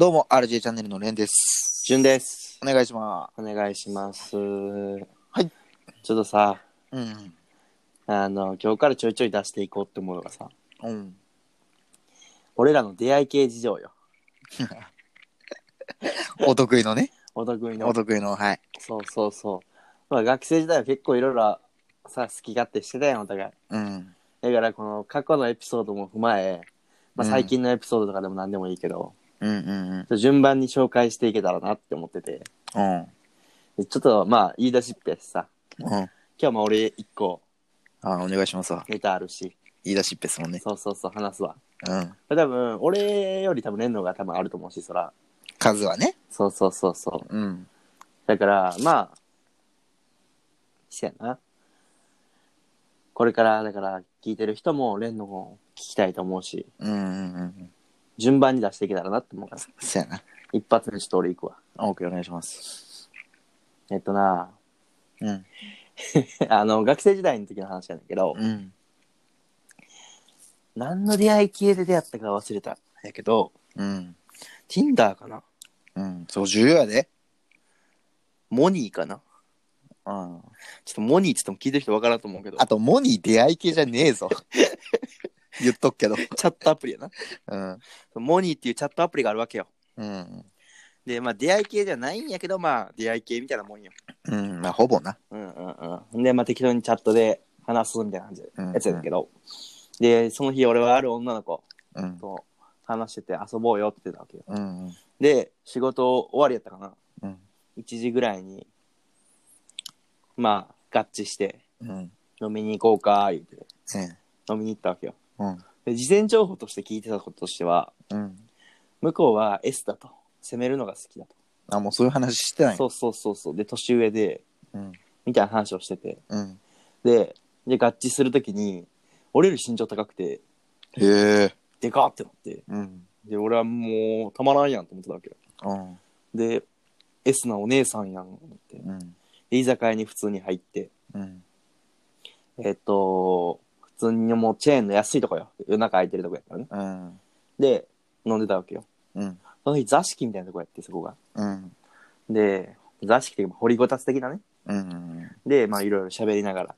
どうも、RJ チャンネルのレンです。順です。お願いしまお願いします。はい。ちょっとさ、す。うん。あの、今日からちょいちょい出していこうって思うのがさ、うん。俺らの出会い系事情よ。お得意のね。お得意のお。得意の、はい。そうそうそう。まあ学生時代は結構いろいろさ、好き勝手してたやん、お互い。うん。だからこの過去のエピソードも踏まえ、まあうん最近のエピソードとかでも何でもいいけど、うんうんちょっと順番に紹介していけたらなって思ってて、うん。でちょっとまあ言い出しっぺやしさ、うん。うん。今日も俺一個あ、お願いしますわ。ネタあるし、言い出しっぺですもんね。そうそうそう話すわ。うん。多分俺より多分レンのが多分あると思うしそら数はね。そうそうそうそううん。だからまあせやなこれからだから聞いてる人もレンの方聞きたいと思うしうんうんうん。順番に出していけたらなって思うからそやな。一発目ちょっと俺行くわ OK、お願いします。えっとなうん。あの学生時代の時の話やねんけど、うん。何の出会い系で出会ったか忘れたんやけどうん。Tinder かな？うん。そう、重要やで。モニーかな？うん。ちょっとモニーって言っても聞いてる人分からんと思うけどあと、モニー出会い系じゃねえぞ。言っとくけど。チャットアプリやなうん。モニーっていうチャットアプリがあるわけようん。で、まあ、出会い系じゃないんやけど、まあ、出会い系みたいなもんよ。うん。まあ、ほぼな。うんうんうん。で、まあ、適当にチャットで話すみたいな感じうんのやつやけど、で、その日俺はある女の子うん。と話してて遊ぼうよって言ってたわけよ。うん。で、仕事終わりやったかな。うん。1時ぐらいに、まあ、合致して、うん。飲みに行こうか、言って、え飲みに行ったわけよ。え。うん。で、事前情報として聞いてたこととしては、うん。向こうは S だと。攻めるのが好きだと。あ、もうそういう話してないそうそうそうそう。で、年上で、うん。みたいな話をしてて。うん。で、で合致するときに、俺より身長高くて、へえ。でかってなって、うん。で、俺はもうたまらんやんと思ってたわけよ。うん。で、S なお姉さんやんと思って。うん。で、居酒屋に普通に入って、うん。えっと、普通にもうチェーンの安いとこよ。夜中空いてるとこやからね。うん。で、飲んでたわけよ。うん。その日座敷みたいなとこやって、そこが。うん。で、座敷っていうか掘りごたつ的なね。うん。で、まあいろいろ喋りながら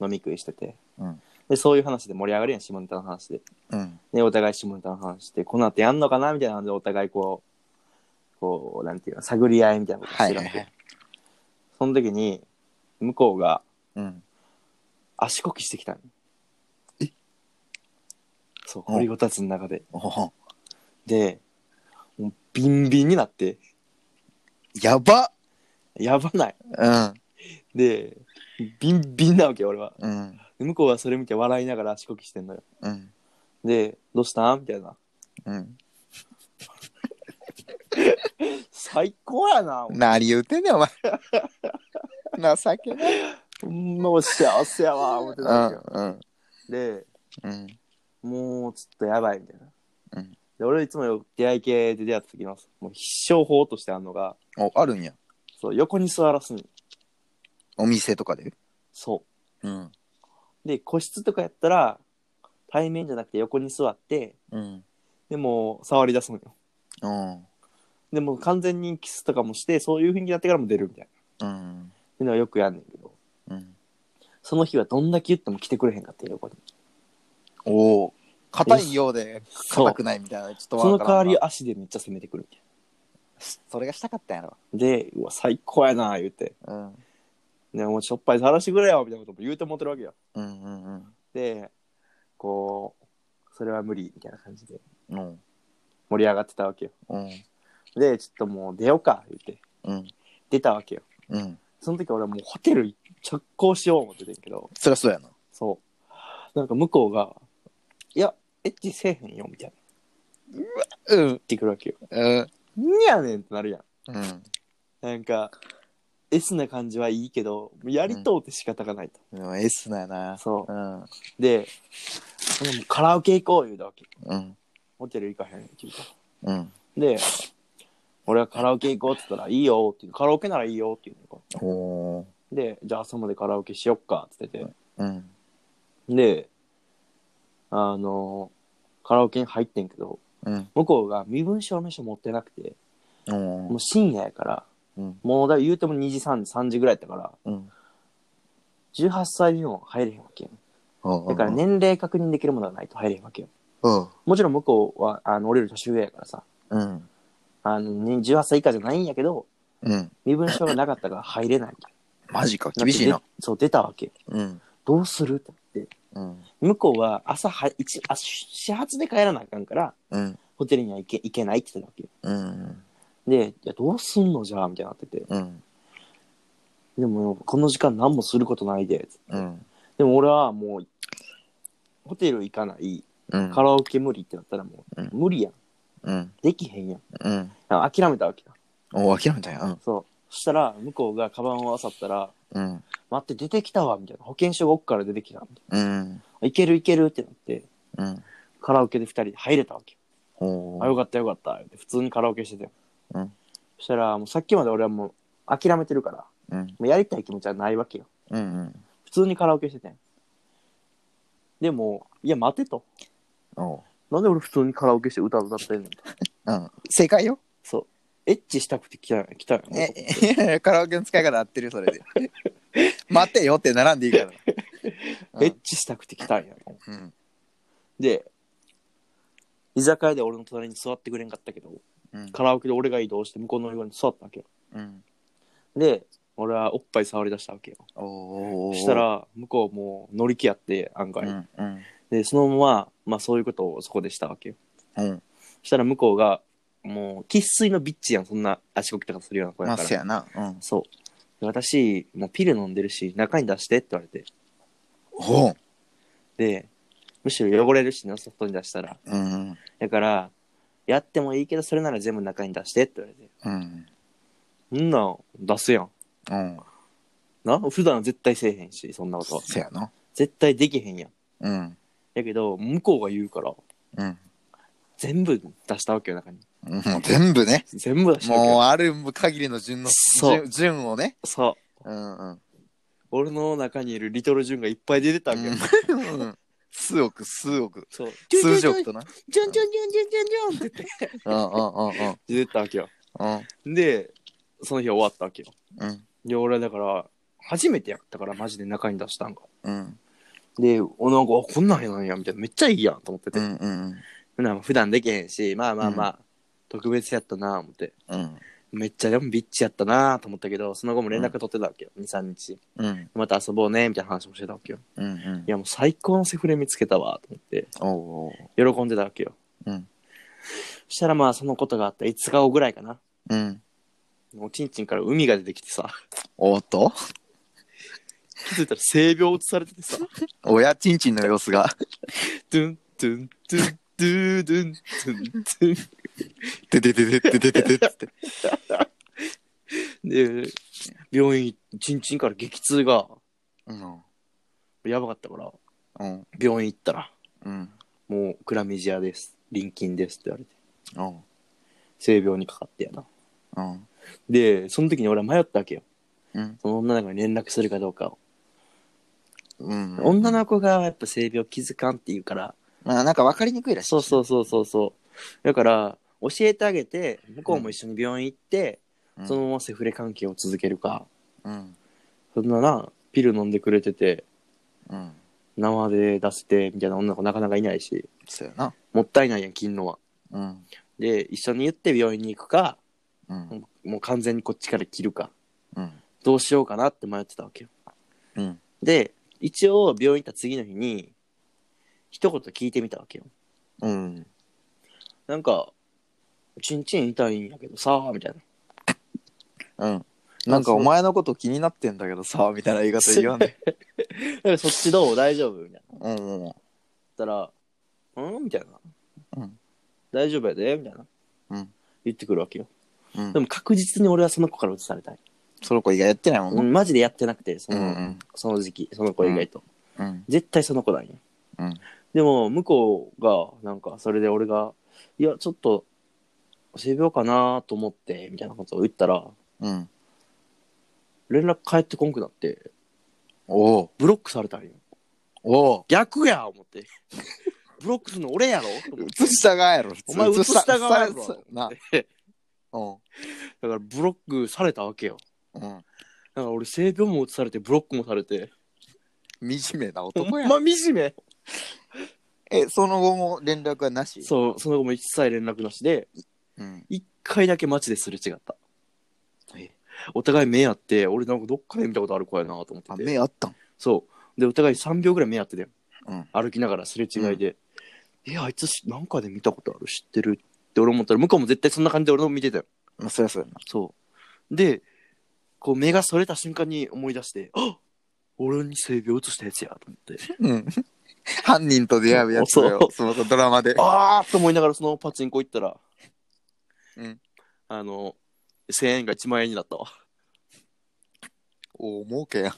飲み食いしてて。うん。で、そういう話で盛り上がるやん、下ネタの話で。うん。で、お互い下ネタの話して、この後やんのかなみたいなので、お互いこう、こう、なんていうの、探り合いみたいなことしてるわけ。ははいその時に、向こうがうん。足こきしてきたの。えそう、うん掘りごたつの中で。で、もうビンビンになって、やばやばない。うん。で、ビンビンなわけよ、俺は。うん。で向こうはそれ見て笑いながら足こきしてんのよ。うん。で、どうしたん？みたいな。うん。最高やな。何言うてんねん、お前。情けない。ほんま幸せやわ、思ってたわけよ。うん。で、うん。もうちょっとやばいみたいな。うんで俺いつもよ出会い系で出会った時のもう必勝法としてあるのがお、あるんや。そう横に座らすにお店とかで？そうん。うで個室とかやったら対面じゃなくて横に座ってうん。でもう触り出すのようん。でもう完全にキスとかもしてそういう雰囲気になってからも出るみたいなっうん。ていうのはよくやんねんけどうん。その日はどんだけ言っても来てくれへんかったよ横におお。硬いようでそう硬くないみたいな。ちょっとそのわからんな代わり足でめっちゃ攻めてくるみたいそれがしたかったんやろ。なでうわ最高やな言うてうん。でもうしょっぱい触らしてくれよみたいなことも言うて思ってるわけようんうんでこうそれは無理みたいな感じでうん。うん。盛り上がってたわけようん。でちょっともう出ようか言ってうん。出たわけようん。その時俺はもうホテル直行しよう思っててんけどそりゃそうやな。そうなんか向こうが「いやエッチせえへんよ」みたいなうん。言ってくるわけようん。「にやねん」ってなるやんうん。なんか S な感じはいいけどやりとうって仕方がないと、でも S なやな。そううん。でもうカラオケ行こう言うたわけうん。ホテル行かへんって言うかうん。で俺はカラオケ行こうって言ったら「いいよ」って言うカラオケならいいよって言うのおー。でじゃあ朝までカラオケしよっかって言っててうん。で、あの、カラオケに入ってんけど、うん。向こうが身分証明書持ってなくて、おもーう深夜やから、うん。もうだ言うても2時3時、3時ぐらいやったから、うん。18歳にも入れへんわけよ。だから。年齢確認できるものがないと入れへんわけよ。うん。もちろん向こうは、あの、俺より年上やからさ、うん。あの、に18歳以下じゃないんやけど、うん。身分証がなかったから入れないみたいマジか、な。厳しいなで。そう、出たわけ。うん。どうするって言って。うん。向こうは朝は、一、あ、始発で帰らなあかんから、うん。ホテルには行け、行けないって言ってたわけよ。うん。で、いや、どうすんのじゃあみたいになってて。うん。でも、この時間何もすることないで。うん。でも俺はもう、ホテル行かない、うん。カラオケ無理ってなったらもう、うん無理やん。うん。できへんやん。うん。あ諦めたわけよ。おー諦めたんや。そう。そしたら、向こうがカバンを漁ったら、うん。待って、出てきたわ、みたいな。保険証が奥から出てきた。みたいうん。な。いけるいけるってなって、うん。カラオケで二人で入れたわけよ。おあ、よかったよかった。って普通にカラオケしてて。うん。そしたら、もうさっきまで俺はもう諦めてるから、うん。もうやりたい気持ちはないわけよ。うん。普通にカラオケしててん。でも、いや、待てと。おなんで俺普通にカラオケして歌歌ってんのと。うん。正解よ。そう。エッチしたくて来た来たよえ、い やカラオケの使い方合ってるよ、それで。待ってよって並んでいいから。エッチしたくて来たんや。うん。で、居酒屋で俺の隣に座ってくれんかったけど、うん。カラオケで俺が移動して向こうの横に座ったわけよ。うん。で、俺はおっぱい触り出したわけよ。おした、ら、向こうもう乗り気やって、案外。うん。うん。で、そのまま、まあそういうことをそこでしたわけよ。うん。そしたら向こうが、もう、生粋のビッチやん、そんな足こきとかするような子まあ、やから。せやな。うん。そう。で私、もうピル飲んでるし、中に出してって言われて。ほう。で、むしろ汚れるしな、外に出したら。うん。だから、やってもいいけど、それなら全部中に出してって言われて。うん。そんなん出すやん。うん。な？普段絶対せえへんし、そんなことは。せやな。絶対できへんやん。うん。やけど、向こうが言うから、うん。全部出したわけよ、中に。もう全部ね。全部出したわけよ。もうある限りの順のそう順順をね。そう。うんうん。俺の中にいるリトルジュンがいっぱい出てたわけよ。うん数億、数億。そう。数十億とな。ジュンジュンジュンジュンジュンジュンって言ってうんうんうんうん。出てたわけよ。うんで、その日終わったわけよ。うんで、俺だから、初めてやったから、マジで中に出したんか。うんで、おなんか、あこんなんやなんや、みたいな。めっちゃいいやん、と思ってて。うんうん普段普段できへんし、まあまあまあ、特別やったな、思って。うんめっちゃでもビッチやったなと思ったけど、その後も連絡取ってたわけよ。2、3日。うんまた遊ぼうね、みたいな話もしてたわけよ。うんうんいや、もう最高のセフレ見つけたわ、と思って、おう喜んでたわけよ。うんそしたらまあ、そのことがあった5日後ぐらいかな。うんもうチンチンから海が出てきてさ、おっと？気づいたら性病移されててさ、親ちんちんの様子がドゥン、ドゥン、ドゥン、ドゥードゥン、ドゥン、ドゥン。ててててててててってで、病院、チンチンから激痛がうんやばかったから、うん病院行ったら、うんもうクラミジアです。臨筋ですって言われて。うん性病にかかってやな。うんで、その時に俺は迷ったわけよ。うんその女の子に連絡するかどうかを。うん女の子がやっぱ性病気づかんって言うから、まあなんか分かりにくいらしいそうそうそうそうそう。だから、教えてあげて、向こうも一緒に病院行って、うん。そのままセフレ関係を続けるか。うん。そんなな、ピル飲んでくれてて、うん。生で出せて、みたいな女の子なかなかいないし、そうやな。もったいないやん、金のは。うん。で、一緒に言って病院に行くか、うん。もう完全にこっちから切るか、うん。どうしようかなって迷ってたわけよ。うん。で、一応病院行った次の日に、一言聞いてみたわけよ。うん。なんか、チンチン痛いんやけどさ、みたいな。うんなんかお前のこと気になってんだけどさみたいな言い方言わんで だからそっちどう？大丈夫？みたいな。言っうんうんたら、うん？みたいな。うん大丈夫やで？みたいな。うん言ってくるわけよ。うんでも確実に俺はその子から移されたい。その子以外やってないもんなうん、マジでやってなくて、その,、うんうんその時期、その子以外と。うん絶対その子なんよ。うんでも、向こうが、なんか、それで俺が、いや、ちょっと、性病かなと思って、みたいなことを言ったら、うん連絡返ってこんくなって、おうブロックされたんよ。おう逆や思って。ブロックするの俺やろ？と思って映した側やろ。お前映した側やろささな。で うん。だからブロックされたわけよ。うん。だから俺性病も移されてブロックもされて。惨めなほ男や。んま惨め。え、その後も連絡はなし？そう、その後も一切連絡なしで、うん。一回だけ街ですれ違った。え？お互い目合って、俺なんかどっかで見たことある子やなと思あ、ってて。目あったん？そう。で、お互い3秒ぐらい目合ってて、うん。歩きながらすれ違いで、え、あいつしなんかで見たことある？知ってる？って俺思ったら、向こうも絶対そんな感じで俺の見てたよ。まあ、そりゃそうやな。そう。で、こう目がそれた瞬間に思い出して、あ俺に性病移したやつやと思って。うん。犯人と出会うやつよ。そのドラマで。あーと思いながらそのパチンコ行ったら、うん。あの、1000円が1万円になったわ。おお、儲けや。